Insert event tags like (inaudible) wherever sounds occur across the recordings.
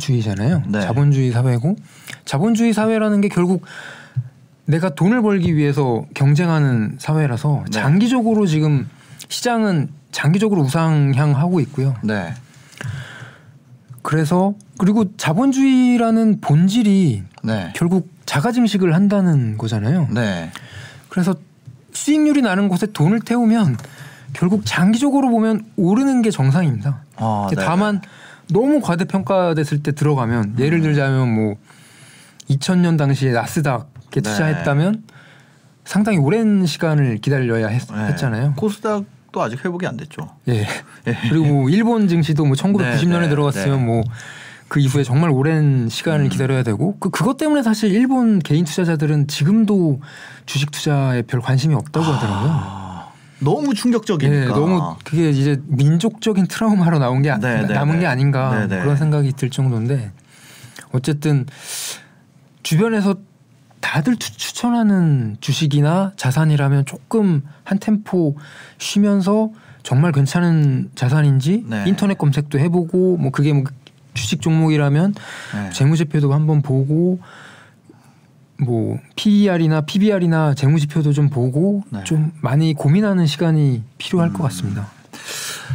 자본주의잖아요. 네. 자본주의 사회고 자본주의 사회라는 게 결국 내가 돈을 벌기 위해서 경쟁하는 사회라서 네. 장기적으로 지금 시장은 장기적으로 우상향하고 있고요. 네. 그래서 그리고 자본주의라는 본질이 네. 결국 자가 증식을 한다는 거잖아요. 네. 그래서 수익률이 나는 곳에 돈을 태우면 결국 장기적으로 보면 오르는 게 정상입니다. 아, 네. 다만 너무 과대평가됐을 때 들어가면 예를 들자면 뭐 2000년 당시에 나스닥에 네. 투자했다면 상당히 오랜 시간을 기다려야 했, 네. 잖아요 코스닥도 아직 회복이 안 됐죠. 예. (laughs) 그리고 뭐 일본 증시도 뭐 1990년에 네, 들어갔으면 네. 뭐그 이후에 정말 오랜 시간을 음. 기다려야 되고 그 그것 때문에 사실 일본 개인 투자자들은 지금도 주식 투자에 별 관심이 없다고 하더라고요. 아, 너무 충격적이니까. 예, 너무 그게 이제 민족적인 트라우마로 나온 게 아- 네, 네, 남은 네. 게 아닌가 네, 네. 그런 생각이 들 정도인데 어쨌든 주변에서 다들 추, 추천하는 주식이나 자산이라면 조금 한 템포 쉬면서 정말 괜찮은 자산인지 네. 인터넷 검색도 해보고 뭐 그게 뭐 주식 종목이라면 네. 재무제표도 한번 보고 뭐 PER이나 PBR이나 재무지표도 좀 보고 네. 좀 많이 고민하는 시간이 필요할 것 같습니다.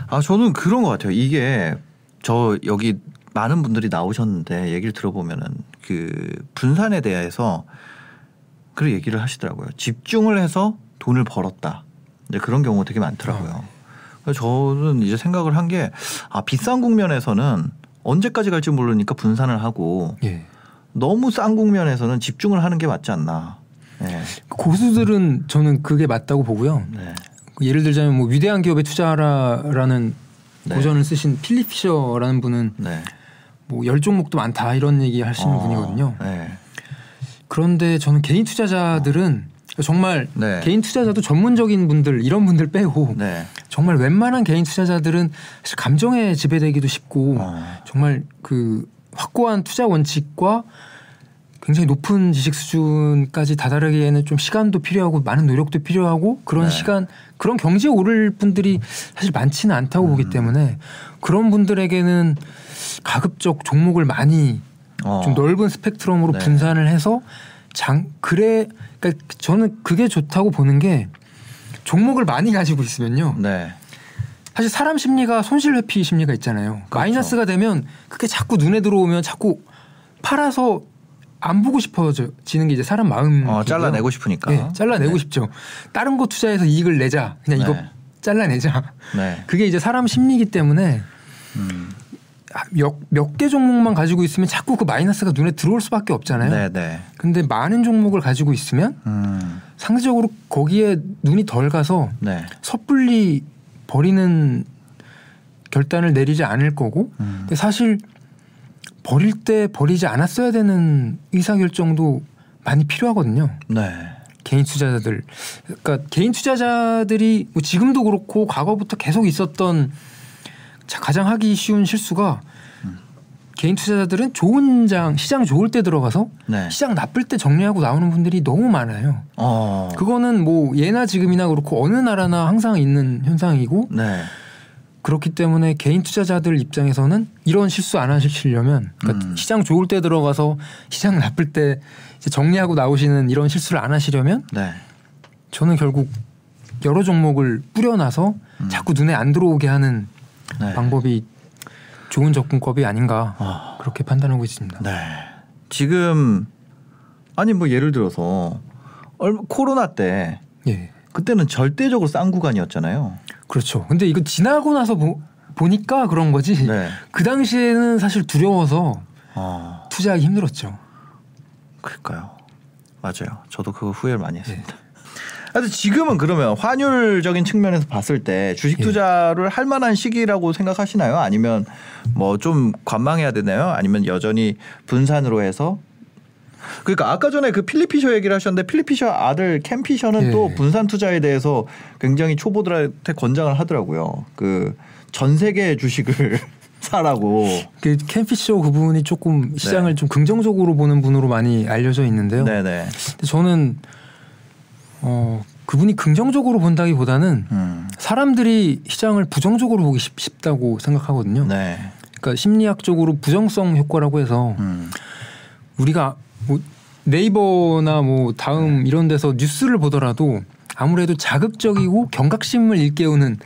아 저는 그런 것 같아요. 이게 저 여기 많은 분들이 나오셨는데 얘기를 들어보면은 그 분산에 대해서 그런 얘기를 하시더라고요. 집중을 해서 돈을 벌었다. 이제 그런 경우가 되게 많더라고요. 그래서 저는 이제 생각을 한 게 아 비싼 국면에서는 언제까지 갈지 모르니까 분산을 하고 예. 너무 싼 국면에서는 집중을 하는 게 맞지 않나. 네. 고수들은 저는 그게 맞다고 보고요. 네. 예를 들자면 뭐 위대한 기업에 투자하라라는 네. 고전을 쓰신 필립 피셔라는 분은 네. 뭐열 종목도 많다 이런 얘기 하시는 어, 분이거든요. 네. 그런데 저는 개인 투자자들은 정말 네. 개인 투자자도 전문적인 분들 이런 분들 빼고 네. 정말 웬만한 개인 투자자들은 사실 감정에 지배되기도 쉽고 어. 정말 그 확고한 투자 원칙과 굉장히 높은 지식 수준까지 다다르기에는 좀 시간도 필요하고 많은 노력도 필요하고 그런 네. 시간 그런 경지에 오를 분들이 사실 많지는 않다고 음. 보기 때문에 그런 분들에게는 가급적 종목을 많이 어. 좀 넓은 스펙트럼으로 네. 분산을 해서 장 그래 그러니까 저는 그게 좋다고 보는 게 종목을 많이 가지고 있으면요. 네. 사실 사람 심리가 손실 회피 심리가 있잖아요. 그렇죠. 마이너스가 되면 그게 자꾸 눈에 들어오면 자꾸 팔아서 안 보고 싶어지는 게 이제 사람 마음. 어, 잘라내고 싶으니까. 네, 잘라내고 네. 싶죠. 다른 거 투자해서 이익을 내자. 그냥 이거 네. 잘라내자. 네. 그게 이제 사람 심리이기 때문에 음. 몇개 종목만 가지고 있으면 자꾸 그 마이너스가 눈에 들어올 수밖에 없잖아요. 네, 네. 근데 많은 종목을 가지고 있으면 음. 상대적으로 거기에 눈이 덜 가서 네. 섣불리 버리는 결단을 내리지 않을 거고 음. 근데 사실 버릴 때 버리지 않았어야 되는 의사결정도 많이 필요하거든요. 네. 개인 투자자들. 그러니까 개인 투자자들이 뭐 지금도 그렇고 과거부터 계속 있었던 자, 가장 하기 쉬운 실수가 개인 투자자들은 좋은 장 시장 좋을 때 들어가서 네. 시장 나쁠 때 정리하고 나오는 분들이 너무 많아요. 어. 그거는 뭐 예나 지금이나 그렇고 어느 나라나 항상 있는 현상이고 네. 그렇기 때문에 개인 투자자들 입장에서는 이런 실수 안 하시려면 그러니까 음. 시장 좋을 때 들어가서 시장 나쁠 때 정리하고 나오시는 이런 실수를 안 하시려면 네. 저는 결국 여러 종목을 뿌려놔서 음. 자꾸 눈에 안 들어오게 하는 네. 방법이 좋은 접근법이 아닌가 아. 그렇게 판단하고 있습니다. 네. 지금 아니 뭐 예를 들어서 얼마 코로나 때 예, 그때는 절대적으로 싼 구간이었잖아요. 그렇죠. 근데 이거 지나고 나서 보, 보니까 그런 거지. 네. 그 당시에는 사실 두려워서 어. 투자하기 힘들었죠. 그럴까요? 맞아요. 저도 그거 후회를 많이 했습니다. 하여튼 지금은 그러면 환율적인 측면에서 봤을 때 주식 예. 투자를 할 만한 시기라고 생각하시나요? 아니면 뭐 좀 관망해야 되나요? 아니면 여전히 분산으로 해서 그러니까 아까 전에 그 필리피셔 얘기를 하셨는데 필리피셔 아들 캠피셔는 예. 또 분산 투자에 대해서 굉장히 초보들한테 권장을 하더라고요. 그 전 세계 주식을 (laughs) 사라고. 그 캠피쇼 그분이 조금 시장을 좀 긍정적으로 보는 분으로 많이 알려져 있는데요. 네. 네네. 근데 저는 어 그분이 긍정적으로 본다기보다는 음. 사람들이 시장을 부정적으로 보기 쉽, 쉽다고 생각하거든요. 네. 그러니까 심리학적으로 부정성 효과라고 해서 음. 우리가 뭐 네이버나 뭐 다음 이런 데서 뉴스를 보더라도 아무래도 자극적이고 경각심을 일깨우는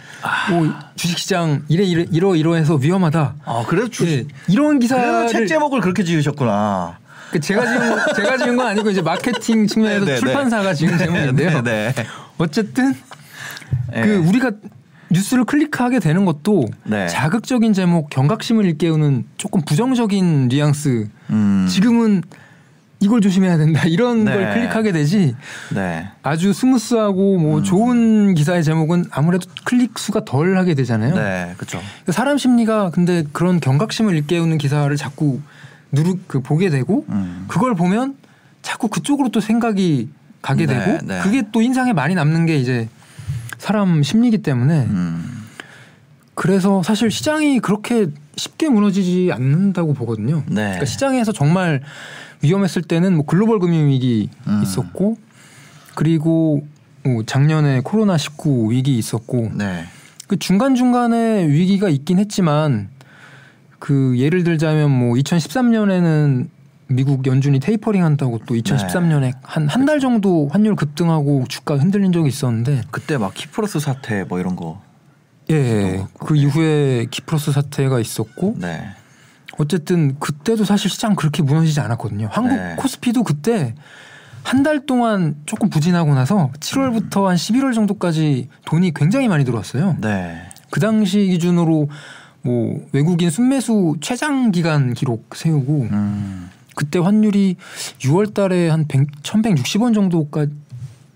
뭐 주식시장 이래 이래 이러 이러해서 위험하다. 아 그래서 주식 예, 이런 기사를 책 제목을 그렇게 지으셨구나. 그 제가 지은 거- 제가 지은 건 아니고 이제 마케팅 측면에서 네, 네, 출판사가 지은 제목인데요. 네. 네. 어쨌든 네. 그 우리가 뉴스를 클릭하게 되는 것도 네. 자극적인 제목, 경각심을 일깨우는 조금 부정적인 뉘앙스. 음. 지금은 이걸 조심해야 된다 이런 네. 걸 클릭하게 되지 네. 아주 스무스하고 음. 뭐 좋은 기사의 제목은 아무래도 클릭 수가 덜 하게 되잖아요. 네. 그렇죠. 사람 심리가 근데 그런 경각심을 일깨우는 기사를 자꾸 누르 그 보게 되고 음. 그걸 보면 자꾸 그쪽으로 또 생각이 가게 네, 되고 네. 그게 또 인상에 많이 남는 게 이제 사람 심리이기 때문에 음. 그래서 사실 시장이 그렇게 쉽게 무너지지 않는다고 보거든요. 네. 그러니까 시장에서 정말 위험했을 때는 뭐 글로벌 금융 위기 음. 있었고 그리고 뭐 작년에 코로나 19 위기 있었고 네. 그 중간 중간에 위기가 있긴 했지만 그 예를 들자면 뭐 2013년에는 미국 연준이 테이퍼링 한다고 또 2013년에 한 한 달 정도 환율 급등하고 주가 흔들린 적이 있었는데 그때 막 키프로스 사태 뭐 이런 거. 예, 그 이후에 키프로스 사태가 있었고 네. 어쨌든 그때도 사실 시장 그렇게 무너지지 않았거든요. 한국 네. 코스피도 그때 한 달 동안 조금 부진하고 나서 7월부터 한 11월 정도까지 돈이 굉장히 많이 들어왔어요. 네. 그 당시 기준으로 뭐 외국인 순매수 최장 기간 기록 세우고 음. 그때 환율이 6월 달에 한 100, 1160원 정도까지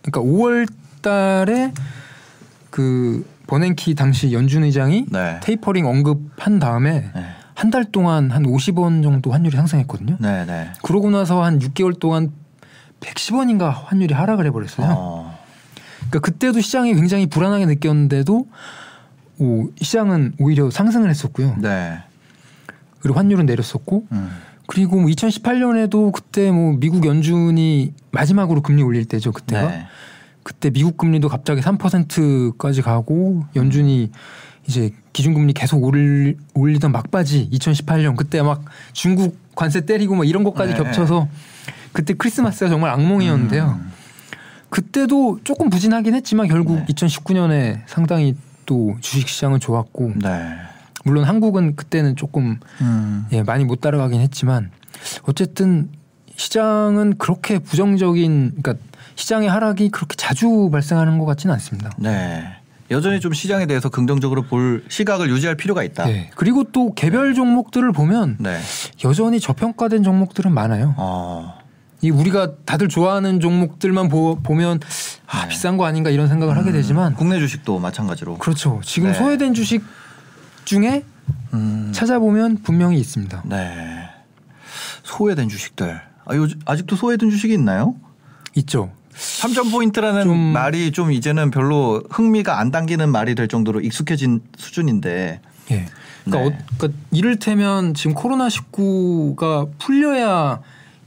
그러니까 5월 달에 그 버냉키 당시 연준 의장이 네. 테이퍼링 언급한 다음에 네. 한달 동안 한 50원 정도 환율이 상승했거든요. 네. 네. 그러고 나서 한 6개월 동안 110원인가 환율이 하락을 해버렸어요. 어. 그러니까 그때도 시장이 굉장히 불안하게 느꼈는데도 오, 시장은 오히려 상승을 했었고요. 네. 그리고 환율은 내렸었고 음. 그리고 뭐 2018년에도 그때 뭐 미국 연준이 마지막으로 금리 올릴 때죠. 그때가 네. 그때 미국 금리도 갑자기 3%까지 가고 연준이 이제 기준금리 계속 올, 올리던 막바지 2018년 그때 막 중국 관세 때리고 막 이런 것까지 네. 겹쳐서 그때 크리스마스가 정말 악몽이었는데요. 음. 그때도 조금 부진하긴 했지만 결국 네. 2019년에 상당히 또 주식시장은 좋았고 네. 물론 한국은 그때는 조금 음. 예, 많이 못 따라가긴 했지만 어쨌든 시장은 그렇게 부정적인 그러니까 시장의 하락이 그렇게 자주 발생하는 것 같지는 않습니다. 네. 여전히 좀 시장에 대해서 긍정적으로 볼 시각을 유지할 필요가 있다. 예. 그리고 또 개별 종목들을 보면 네. 여전히 저평가된 종목들은 많아요. 어. 이 우리가 다들 좋아하는 종목들만 보, 보면 아 네. 비싼 거 아닌가 이런 생각을 하게 음, 되지만 국내 주식도 마찬가지로. 그렇죠. 지금 네. 소외된 주식 중에 음. 찾아보면 분명히 있습니다. 네. 소외된 주식들. 아, 요즘 아직도 소외된 주식이 있나요? 있죠. 3점 포인트라는 좀- 말이 좀 이제는 별로 흥미가 안 당기는 말이 될 정도로 익숙해진 수준인데. 예. 그러니까, 네. 어, 그러니까 이를테면 지금 코로나 19가 풀려야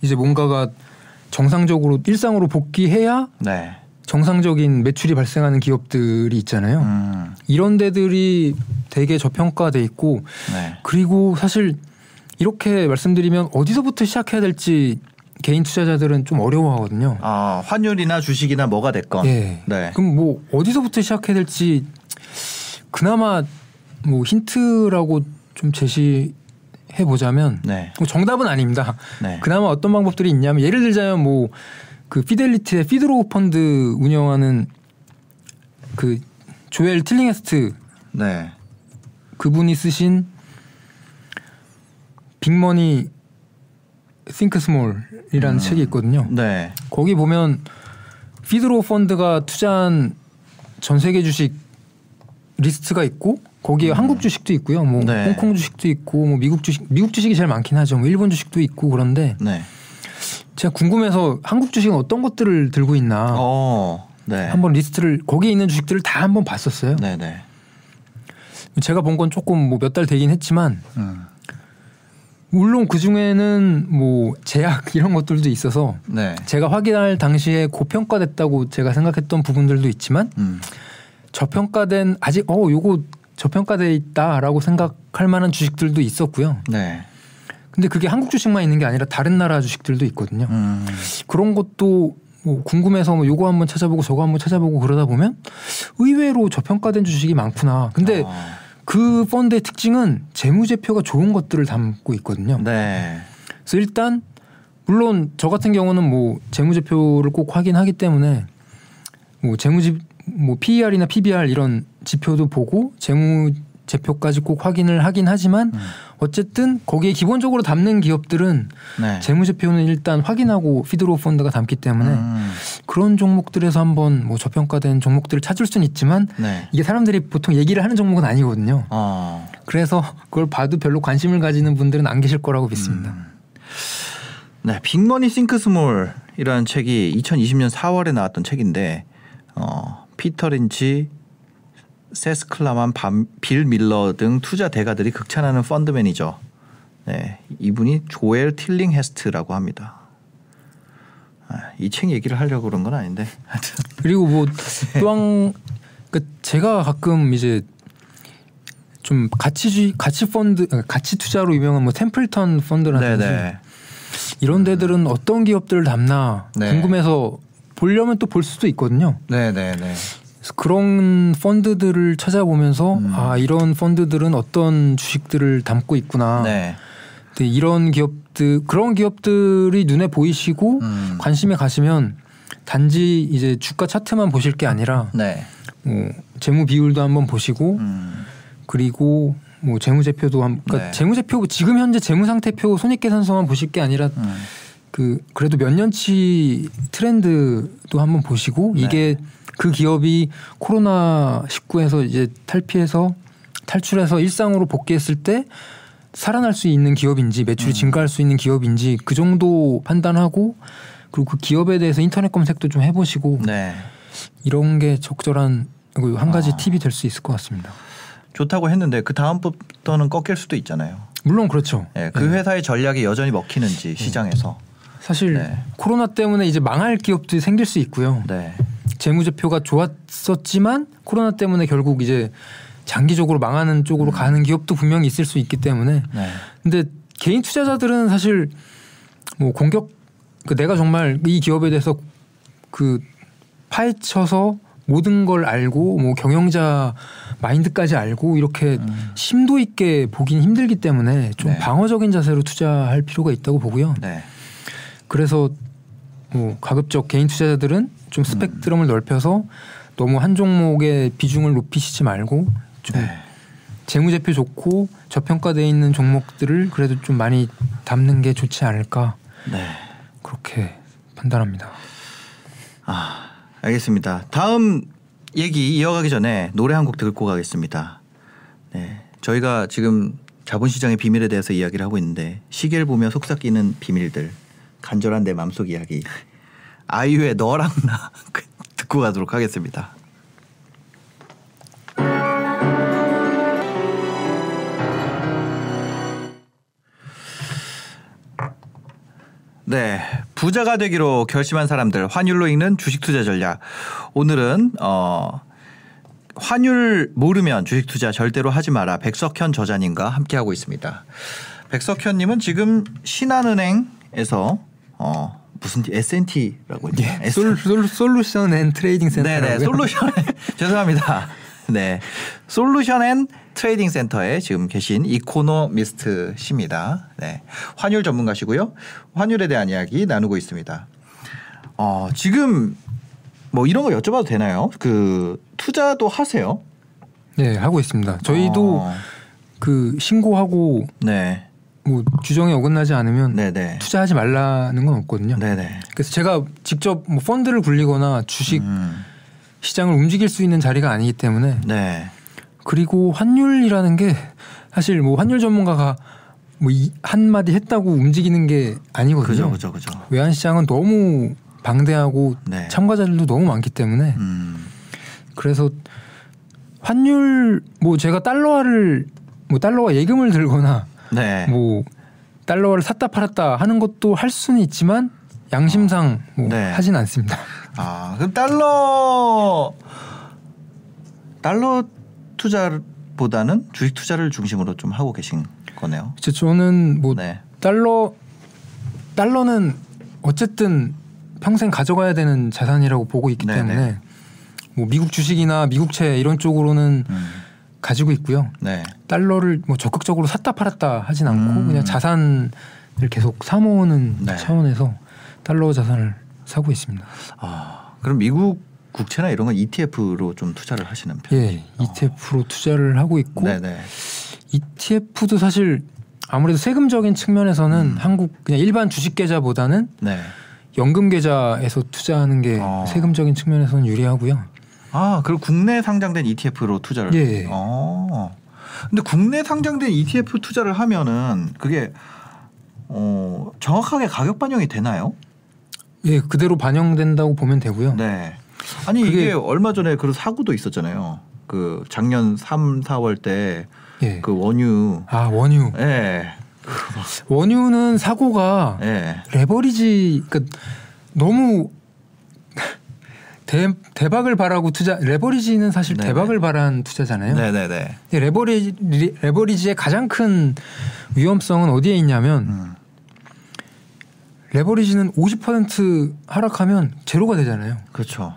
이제 뭔가가 정상적으로 일상으로 복귀해야 네. 정상적인 매출이 발생하는 기업들이 있잖아요. 음. 이런 데들이 되게 저평가돼 있고 네. 그리고 사실 이렇게 말씀드리면 어디서부터 시작해야 될지 개인 투자자들은 좀 어려워하거든요. 아, 환율이나 주식이나 뭐가 됐건. 예. 네. 그럼 뭐 어디서부터 시작해야 될지 그나마 뭐 힌트라고 좀 제시 해 보자면 네. 뭐 정답은 아닙니다. 네. 그나마 어떤 방법들이 있냐면 예를 들자면 뭐 그 피델리티의 피드로우 펀드 운영하는 그 조엘 틸링헤스트 네. 그분이 쓰신 Big Money Think Small이라는 책이 있거든요. 네. 거기 보면 피드로 펀드가 투자한 전 세계 주식 리스트가 있고 거기에 한국 주식도 있고요. 뭐 음. 네. 홍콩 주식도 있고 뭐 미국 주식 미국 주식이 제일 많긴 하죠. 뭐 일본 주식도 있고 그런데 네. 제가 궁금해서 한국 주식은 어떤 것들을 들고 있나 어. 네. 한번 리스트를 거기에 있는 주식들을 다 한번 봤었어요. 네, 네. 제가 본 건 조금 뭐 몇 달 되긴 했지만 음. 물론 그 중에는 뭐 제약 (laughs) 이런 것들도 있어서 네. 제가 확인할 당시에 고평가됐다고 제가 생각했던 부분들도 있지만 음. 저평가된 아직 어 요거 저평가돼 있다라고 생각할 만한 주식들도 있었고요. 네. 근데 그게 한국 주식만 있는 게 아니라 다른 나라 주식들도 있거든요. 음. 그런 것도 뭐 궁금해서 뭐 요거 한번 찾아보고 저거 한번 찾아보고 그러다 보면 의외로 저평가된 주식이 많구나. 근데 아. 그 펀드의 특징은 재무제표가 좋은 것들을 담고 있거든요. 네. 그래서 일단 물론 저 같은 경우는 뭐 재무제표를 꼭 확인하기 때문에 뭐 재무지 뭐 PER이나 PBR 이런 지표도 보고 재무 제표까지 꼭 확인을 하긴 하지만 음. 어쨌든 거기에 기본적으로 담는 기업들은 네. 재무제표는 일단 확인하고 피드로 펀드가 담기 때문에 음. 그런 종목들에서 한번 뭐 저평가된 종목들을 찾을 수는 있지만 네. 이게 사람들이 보통 얘기를 하는 종목은 아니거든요. 어. 그래서 그걸 봐도 별로 관심을 가지는 분들은 안 계실 거라고 믿습니다. 음. 네, Big Money Think Small이라는 책이 2020년 4월에 나왔던 책인데 어, 피터 린치, 세스 클라만, 밤- 빌 밀러 등 투자 대가들이 극찬하는 펀드 매니저. 네, 이분이 조엘 틸링헤스트라고 합니다. 아, 이책 얘기를 하려고 그런 건 아닌데. (laughs) 그리고 뭐 또한 그 제가 가끔 이제 좀 가치 가치 펀드 아, 가치 투자로 유명한 뭐 템플턴 펀드라든지 네네. 이런 데들은 어떤 기업들을 담나 네. 궁금해서 보려면 또 볼 수도 있거든요. 네네네. 그래서 그런 펀드들을 찾아보면서 음. 아 이런 펀드들은 어떤 주식들을 담고 있구나. 네. 근데 이런 기업들 그런 기업들이 눈에 보이시고 음. 관심에 가시면 단지 이제 주가 차트만 보실 게 아니라 네. 뭐 재무 비율도 한번 보시고 음. 그리고 뭐 재무제표도 한 그러니까 네. 재무제표 지금 현재 재무상태표 손익계산서만 보실 게 아니라 음. 그 그래도 몇 년치 트렌드도 한번 보시고 네. 이게 그 기업이 코로나 19에서 이제 탈피해서 탈출해서 일상으로 복귀했을 때 살아날 수 있는 기업인지 매출이 음. 증가할 수 있는 기업인지 그 정도 판단하고 그리고 그 기업에 대해서 인터넷 검색도 좀 해보시고 네. 이런 게 적절한 그한 가지 아. 팁이 될 수 있을 것 같습니다. 좋다고 했는데 그 다음부터는 꺾일 수도 있잖아요. 물론 그렇죠. 예, 그 네. 회사의 전략이 여전히 먹히는지 시장에서. 사실 네. 코로나 때문에 이제 망할 기업들이 생길 수 있고요. 네. 재무제표가 좋았었지만 코로나 때문에 결국 이제 장기적으로 망하는 쪽으로 가는 기업도 분명히 있을 수 있기 때문에 네. 근데 개인 투자자들은 사실 뭐 공격 그 내가 정말 이 기업에 대해서 그 파헤쳐서 모든 걸 알고 뭐 경영자 마인드까지 알고 이렇게 심도 있게 보긴 힘들기 때문에 좀 네. 방어적인 자세로 투자할 필요가 있다고 보고요. 네. 그래서 뭐 가급적 개인 투자자들은 좀 스펙트럼을 넓혀서 너무 한 종목의 비중을 높이시지 말고 좀 네. 재무제표 좋고 저평가돼 있는 종목들을 그래도 좀 많이 담는 게 좋지 않을까 네. 그렇게 판단합니다. 아, 알겠습니다. 다음 얘기 이어가기 전에 노래 한 곡 듣고 가겠습니다. 네. 저희가 지금 자본시장의 비밀에 대해서 이야기를 하고 있는데 시계를 보며 속삭이는 비밀들 간절한 내 마음속 이야기 아이유의 너랑 나 (laughs) 듣고 가도록 하겠습니다. 네. 부자가 되기로 결심한 사람들 환율로 읽는 주식 투자 전략. 오늘은 어 환율 모르면 주식 투자 절대로 하지 마라. 백석현 저자님과 함께 하고 있습니다. 백석현 님은 지금 신한은행에서 어 무슨 S&T라고 했냐? 예, 솔, 솔, Solution and Trading Center라고요. 네네 솔루션 (laughs) 죄송합니다. 네 Solution and Trading Center에 지금 계신 이코노미스트십니다. 네 환율 전문가시고요. 환율에 대한 이야기 나누고 있습니다. 어 지금 뭐 이런 거 여쭤봐도 되나요? 그 투자도 하세요? 네 하고 있습니다. 저희도 어, 그 신고하고 네. 뭐 규정에 어긋나지 않으면 네네. 투자하지 말라는 건 없거든요. 네네. 그래서 제가 직접 뭐 펀드를 굴리거나 주식 음. 시장을 움직일 수 있는 자리가 아니기 때문에 네. 그리고 환율이라는 게 사실 뭐 환율 전문가가 뭐 이- 한마디 했다고 움직이는 게 아니거든요. 그죠, 그죠, 그죠. 외환 시장은 너무 방대하고 네. 참가자들도 너무 많기 때문에 음. 그래서 환율 뭐 제가 달러화를 뭐 달러화 예금을 들거나 네. 뭐 달러화를 샀다 팔았다 하는 것도 할 수는 있지만 양심상 뭐 네. 하진 않습니다. 아, 그럼 달러 달러 투자보다는 주식 투자를 중심으로 좀 하고 계신 거네요. 저- 저는 뭐 네. 달러 달러는 어쨌든 평생 가져가야 되는 자산이라고 보고 있기 네네. 때문에 뭐 미국 주식이나 미국채 이런 쪽으로는 음. 가지고 있고요. 네. 달러를 뭐 적극적으로 샀다 팔았다 하진 않고 음. 그냥 자산을 계속 사모으는 네. 차원에서 달러 자산을 사고 있습니다. 아, 그럼 미국 국채나 이런 건 ETF로 좀 투자를 하시는 편. 예, ETF로 투자를 하고 있고 네네. ETF도 사실 아무래도 세금적인 측면에서는 음. 한국 그냥 일반 주식 계좌보다는 네. 연금 계좌에서 투자하는 게 어. 세금적인 측면에서는 유리하고요. 아, 그리고 국내 상장된 ETF로 투자를. 예. 어. 근데 국내 상장된 ETF 투자를 하면은 그게 어, 정확하게 가격 반영이 되나요? 예, 그대로 반영된다고 보면 되고요. 네. 아니 이게 얼마 전에 그 사고도 있었잖아요. 그 작년 3, 4월 때 그 예. 원유 아 원유. 예. 원유는 사고가 예. 레버리지 그러니까 너무 대, 대박을 바라고 투자 레버리지는 사실 네네. 대박을 바란 투자잖아요. 네, 네, 네. 근데 레버리지 리- 레버리지의 가장 큰 위험성은 어디에 있냐면 음. 레버리지는 50% 하락하면 제로가 되잖아요. 그렇죠.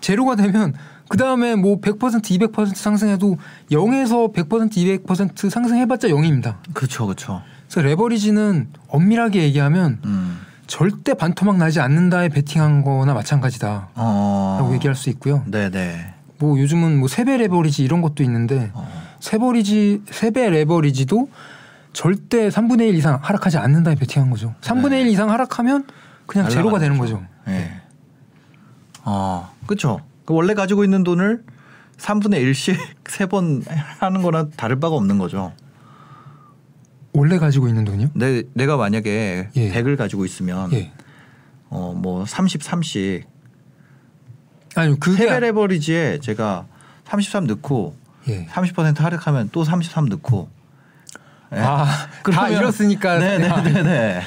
제로가 되면 그 다음에 뭐 100% 200% 상승해도 0에서 100% 200% 상승해봤자 0입니다. 그렇죠. 그렇죠. 그래서 레버리지는 엄밀하게 얘기하면 음. 절대 반토막 나지 않는다에 베팅한 거나 마찬가지다. 어. 라고 얘기할 수 있고요. 네, 네. 뭐 요즘은 뭐 세배 레버리지 이런 것도 있는데 어. 세버리지 세배 레버리지도 절대 3분의 1 이상 하락하지 않는다에 베팅한 거죠. 3분의 네. 1 이상 하락하면 그냥 제로가 되는 거죠. 예. 어. 그렇죠. 그 원래 가지고 있는 돈을 3분의 1씩 (laughs) 세 번 하는 거랑 다를 바가 없는 거죠. 원래 가지고 있는 돈이요? 내, 내가 만약에 예. 100을 가지고 있으면 예. 어, 뭐 33씩 아니 그게 세배 레버리지에 제가 33 넣고 예. 30% 하락하면 또 33 넣고 예. 아, (laughs) 다 잃었으니까. 네네네네.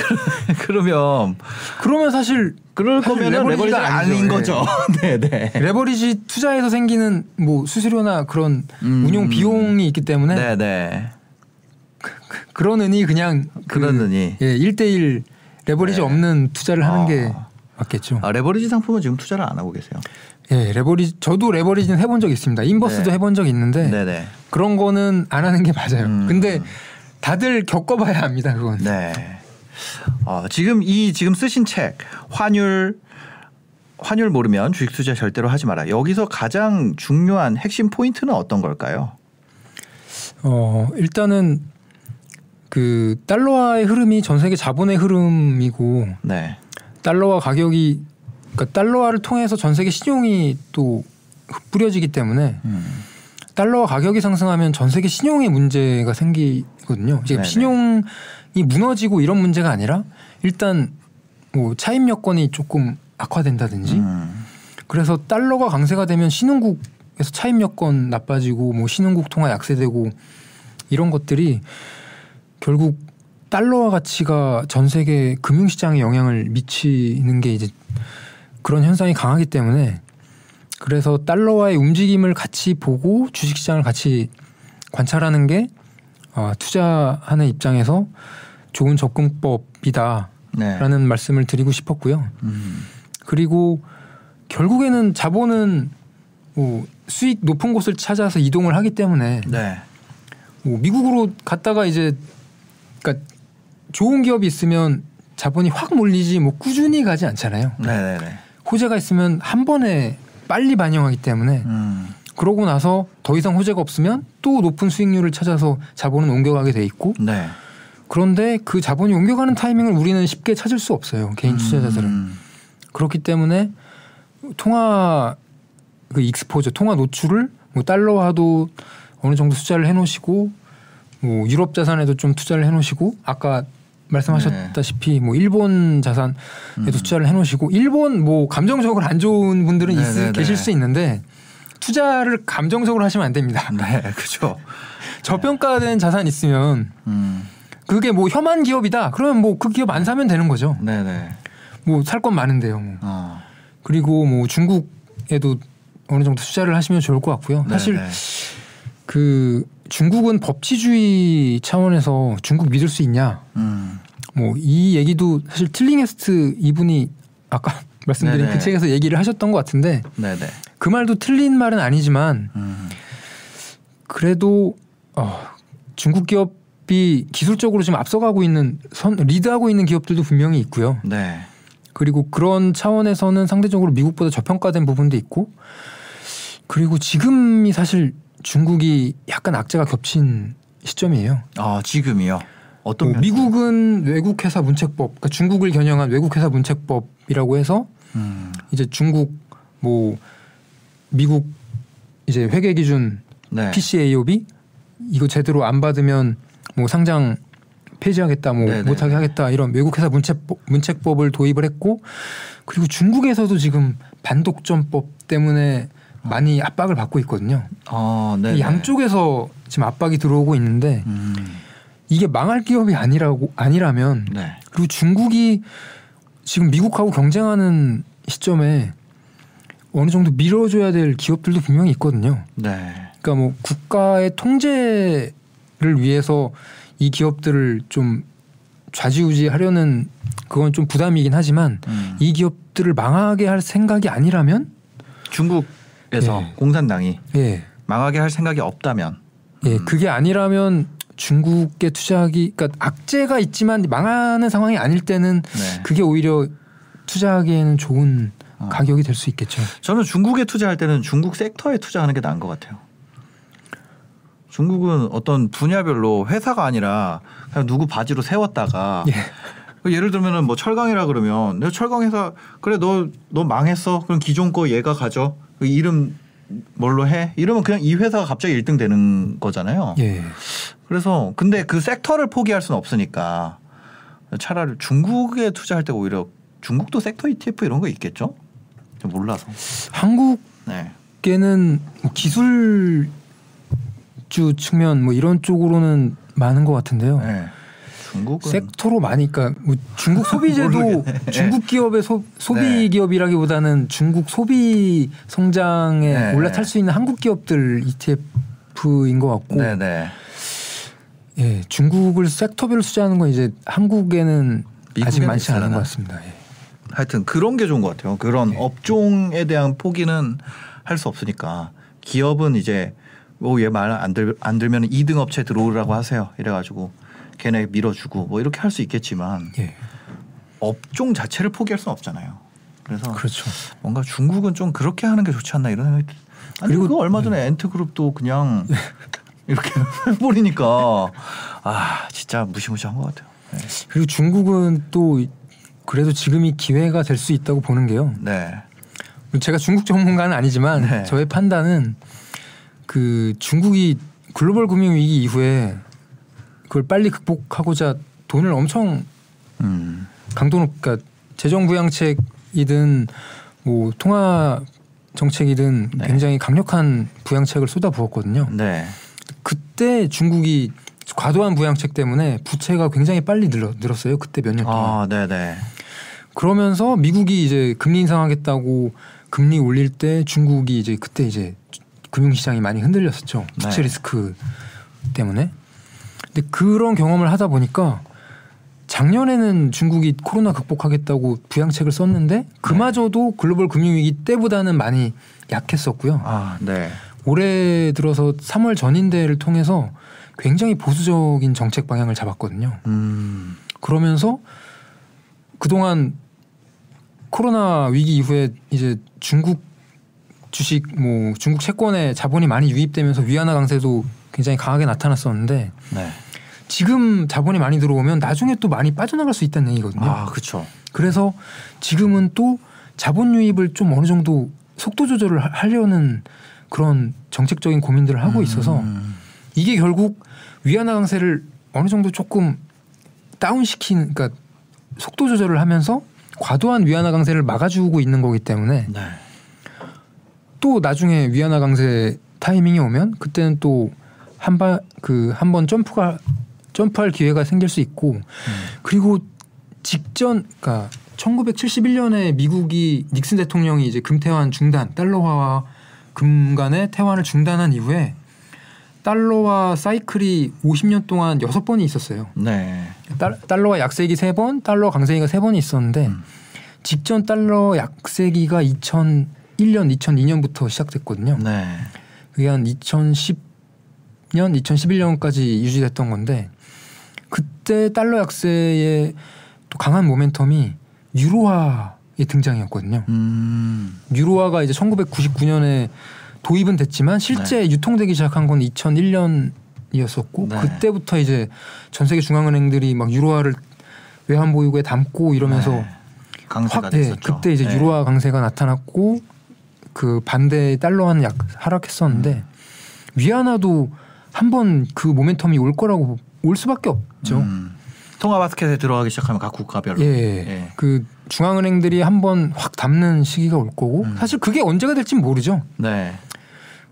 (laughs) 그러면 그러면 사실 그럴 사실 레버리지가 레버리지가 아니죠. 아닌 예. 거죠. 네네. (laughs) 레버리지 투자에서 생기는 뭐 수수료나 그런 음. 운용 비용이 있기 때문에 네네. 그러느니 그냥 그러느니. 예, 1대1 레버리지 네. 없는 투자를 하는 아. 게 맞겠죠. 아, 레버리지 상품은 지금 투자를 안 하고 계세요. 예, 레버리지 저도 레버리지는 해본 적 있습니다. 인버스도 네. 해본 적 있는데 네네. 그런 거는 안 하는 게 맞아요. 음. 근데 다들 겪어봐야 합니다. 그건. 네. 어, 지금 이 지금 쓰신 책 환율 환율 모르면 주식 투자 절대로 하지 마라. 여기서 가장 중요한 핵심 포인트는 어떤 걸까요? 어, 일단은 그 달러화의 흐름이 전 세계 자본의 흐름이고 네. 달러화 가격이 그러니까 달러화를 통해서 전 세계 신용이 또 뿌려지기 때문에 음. 달러 가격이 상승하면 전 세계 신용에 문제가 생기거든요. 지금 네네. 신용이 무너지고 이런 문제가 아니라 일단 뭐 차입 여건이 조금 악화된다든지 음. 그래서 달러가 강세가 되면 신흥국에서 차입 여건 나빠지고 뭐 신흥국 통화 약세되고 이런 것들이 결국 달러화 가치가 전 세계 금융시장에 영향을 미치는 게 이제 그런 현상이 강하기 때문에 그래서 달러와의 움직임을 같이 보고 주식시장을 같이 관찰하는 게 어, 투자하는 입장에서 좋은 접근법이다라는 네. 말씀을 드리고 싶었고요. 음. 그리고 결국에는 자본은 뭐 수익 높은 곳을 찾아서 이동을 하기 때문에 네. 뭐 미국으로 갔다가 이제 그러니까 좋은 기업이 있으면 자본이 확 몰리지 뭐 꾸준히 가지 않잖아요. 네네네. 호재가 있으면 한 번에 빨리 반영하기 때문에 음. 그러고 나서 더 이상 호재가 없으면 또 높은 수익률을 찾아서 자본은 옮겨가게 돼 있고 네. 그런데 그 자본이 옮겨가는 타이밍을 우리는 쉽게 찾을 수 없어요. 개인 투자자들은. 음. 그렇기 때문에 통화 그 익스포저 통화 노출을 뭐 달러화도 어느 정도 투자를 해놓으시고 뭐 유럽 자산에도 좀 투자를 해놓으시고 아까 말씀하셨다시피 뭐 일본 자산에도 음. 투자를 해놓으시고 일본 뭐 감정적으로 안 좋은 분들은 있, 네네네. 계실 수 있는데 투자를 감정적으로 하시면 안 됩니다. 네, 그죠. (laughs) 저평가된 자산 있으면 음. 그게 뭐 혐한 기업이다. 그러면 뭐 그 기업 안 사면 되는 거죠. 네, 네. 뭐 살 건 많은데요. 뭐. 어. 그리고 뭐 중국에도 어느 정도 투자를 하시면 좋을 것 같고요. 네, 사실 네. 그 중국은 법치주의 차원에서 중국 믿을 수 있냐? 음. 뭐이 얘기도 사실 틀링에스트 이분이 아까 (laughs) 말씀드린 네네. 그 책에서 얘기를 하셨던 것 같은데 네, 네. 그 말도 틀린 말은 아니지만 음. 그래도 어, 중국 기업이 기술적으로 지금 앞서가고 있는 선 리드하고 있는 기업들도 분명히 있고요. 네. 그리고 그런 차원에서는 상대적으로 미국보다 저평가된 부분도 있고 그리고 지금이 사실 중국이 약간 악재가 겹친 시점이에요. 아, 지금이요. 어떤 뭐 면? 미국은 외국 회사 문책법, 그러니까 중국을 겨냥한 외국 회사 문책법이라고 해서 음. 이제 중국 뭐 미국 이제 회계 기준 네. PCAOB 이거 제대로 안 받으면 뭐 상장 폐지하겠다, 뭐 네네. 못하게 하겠다 이런 외국 회사 문책법, 문책법을 도입을 했고 그리고 중국에서도 지금 반독점법 때문에 많이 압박을 받고 있거든요. 어, 네. 이 양쪽에서 지금 압박이 들어오고 있는데 음. 이게 망할 기업이 아니라고 아니라면 네. 그리고 중국이 지금 미국하고 경쟁하는 시점에 어느 정도 밀어줘야 될 기업들도 분명히 있거든요. 네. 그러니까 뭐 국가의 통제를 위해서 이 기업들을 좀 좌지우지하려는 그건 좀 부담이긴 하지만 음. 이 기업들을 망하게 할 생각이 아니라면 중국 에서 예. 공산당이 예, 망하게 할 생각이 없다면 예 음. 그게 아니라면 중국에 투자하기 그러니까 악재가 있지만 망하는 상황이 아닐 때는 네. 그게 오히려 투자하기에는 좋은 어. 가격이 될 수 있겠죠. 저는 중국에 투자할 때는 중국 섹터에 투자하는 게 나은 것 같아요. 중국은 어떤 분야별로 회사가 아니라 그냥 누구 바지로 세웠다가 예. 예를 들면은 뭐 철강이라 그러면 철강 회사 그래 너 너 망했어 그럼 기존 거 얘가 가져 그 이름 뭘로 해 이러면 그냥 이 회사가 갑자기 1등 되는 거잖아요. 예. 그래서 근데 그 섹터를 포기할 수는 없으니까 차라리 중국에 투자할 때 오히려 중국도 섹터 ETF 이런 거 있겠죠? 좀 몰라서. 한국에는 네. 뭐 기술주 측면 뭐 이런 쪽으로는 많은 것 같은데요. 네. 중국은 섹터로 많이 그러니까 뭐 중국 (laughs) 모르겠네. 중국 기업의 소, 소비 네. 기업이라기보다는 중국 소비 성장에 네. 올라탈 수 있는 한국 기업들 ETF인 것 같고 네네. 예, 중국을 섹터별로 투자하는 건 이제 한국에는 아직 많지 않은 있으려나? 것 같습니다. 예. 하여튼 그런 게 좋은 것 같아요. 그런 네. 업종에 대한 포기는 할 수 없으니까 기업은 이제 뭐얘 말안들안 들면 2등 업체 들어오라고 하세요. 이래가지고 걔네 밀어주고 뭐 이렇게 할 수 있겠지만 예. 업종 자체를 포기할 수는 없잖아요. 그래서 그렇죠. 뭔가 중국은 좀 그렇게 하는 게 좋지 않나 이런 생각이 들- 아니 그리고- 네. 얼마 전에 엔트그룹도 그냥 (laughs) 이렇게 해버리니까 아 진짜 무시무시한 것 같아요. 네. 그리고 중국은 또 그래도 지금이 기회가 될 수 있다고 보는 게요. 네. 제가 중국 전문가는 아니지만 네. 저의 판단은 그 중국이 글로벌 금융 위기 이후에 그걸 빨리 극복하고자 돈을 엄청 음. 강도는 그러니까 재정 부양책이든 뭐 통화 정책이든 네. 굉장히 강력한 부양책을 쏟아부었거든요. 네. 그때 중국이 과도한 부양책 때문에 부채가 굉장히 빨리 늘어, 늘었어요. 그때 몇 년 동안. 아, 네네. 그러면서 미국이 이제 금리 인상하겠다고 금리 올릴 때 중국이 이제 그때 이제 금융시장이 많이 흔들렸었죠. 부채 네. 리스크 때문에. 근데 그런 경험을 하다 보니까 작년에는 중국이 코로나 극복하겠다고 부양책을 썼는데 그마저도 글로벌 금융위기 때보다는 많이 약했었고요. 아, 네. 올해 들어서 3월 전인대를 통해서 굉장히 보수적인 정책 방향을 잡았거든요. 음. 그러면서 그동안 코로나 위기 이후에 이제 중국 주식 뭐 중국 채권에 자본이 많이 유입되면서 위안화 강세도 굉장히 강하게 나타났었는데 네. 지금 자본이 많이 들어오면 나중에 또 많이 빠져나갈 수 있다는 얘기거든요. 아, 그렇죠. 그래서 지금은 또 자본 유입을 좀 어느 정도 속도 조절을 하- 하려는 그런 정책적인 고민들을 하고 있어서 음. 이게 결국 위안화 강세를 어느 정도 조금 다운시키는 그러니까 속도 조절을 하면서 과도한 위안화 강세를 막아주고 있는 거기 때문에 네. 또 나중에 위안화 강세 타이밍이 오면 그때는 또 한발 그한 번 점프가 점프할 기회가 생길 수 있고 그리고 직전 그러니까 1971년에 미국이 닉슨 대통령이 이제 금태환 중단 달러화와 금 간의 태환을 중단한 이후에 달러화 사이클이 50년 동안 여섯 번이 있었어요. 네. 달, 달러화 약세기 세 번, 달러 강세기가 세 번이 있었는데 음. 직전 달러 약세기가 2001년, 2002년부터 시작됐거든요. 네. 그게 한 2010 년, 2011년까지 유지됐던 건데 그때 달러 약세의 또 강한 모멘텀이 유로화의 등장이었거든요. 음. 유로화가 이제 1999년에 도입은 됐지만 실제 유통되기 시작한 건 2001년이었었고 네. 그때부터 이제 전 세계 중앙은행들이 막 유로화를 외환 보유고에 담고 이러면서 네. 강세가 확 네, 됐었죠. 그때 이제 네. 유로화 강세가 나타났고 그 반대 달러화는 약 하락했었는데 위안화도 한번 그 모멘텀이 올 거라고 올 수밖에 없죠. 음. 통화 바스켓에 들어가기 시작하면 각 국가별로. 예, 예. 그 중앙은행들이 한번 확 담는 시기가 올 거고 음. 사실 그게 언제가 될지 모르죠. 네.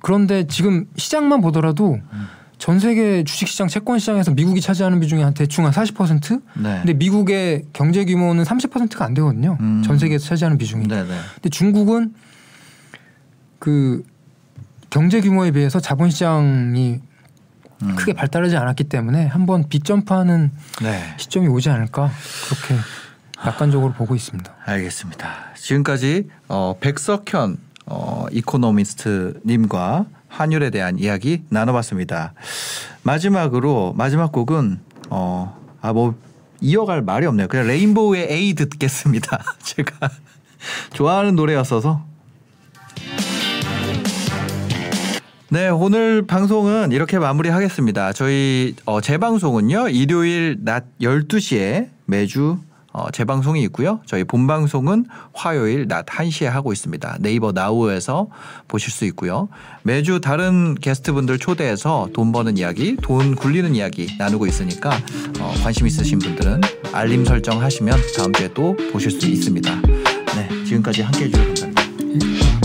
그런데 지금 시장만 보더라도 음. 전 세계 주식시장, 채권시장에서 미국이 차지하는 비중이 한 대충 한 40%? 네. 근데 미국의 경제 규모는 30%가 안 되거든요. 음. 전 세계에서 차지하는 비중이. 네, 네. 근데 중국은 그 경제 규모에 비해서 자본시장이 음. 크게 발달하지 않았기 때문에 한번 빅점프하는 네. 시점이 오지 않을까 그렇게 낙관적으로 보고 있습니다. 알겠습니다. 지금까지 어, 백석현 어, 이코노미스트님과 환율에 대한 이야기 나눠봤습니다. 마지막으로 마지막 곡은 어, 아뭐 이어갈 말이 없네요. 그냥 레인보우의 A 듣겠습니다. (laughs) 제가 좋아하는 노래였어서. 네, 오늘 방송은 이렇게 마무리하겠습니다. 저희 어, 재방송은요. 일요일 낮 12시에 매주 어, 재방송이 있고요. 저희 본방송은 화요일 낮 1시에 하고 있습니다. 네이버 나우에서 보실 수 있고요. 매주 다른 게스트분들 초대해서 돈 버는 이야기, 돈 굴리는 이야기 나누고 있으니까 어, 관심 있으신 분들은 알림 설정 하시면 다음 주에 또 보실 수 있습니다. 네, 지금까지 함께 해 주셔서 감사합니다. 감사합니다.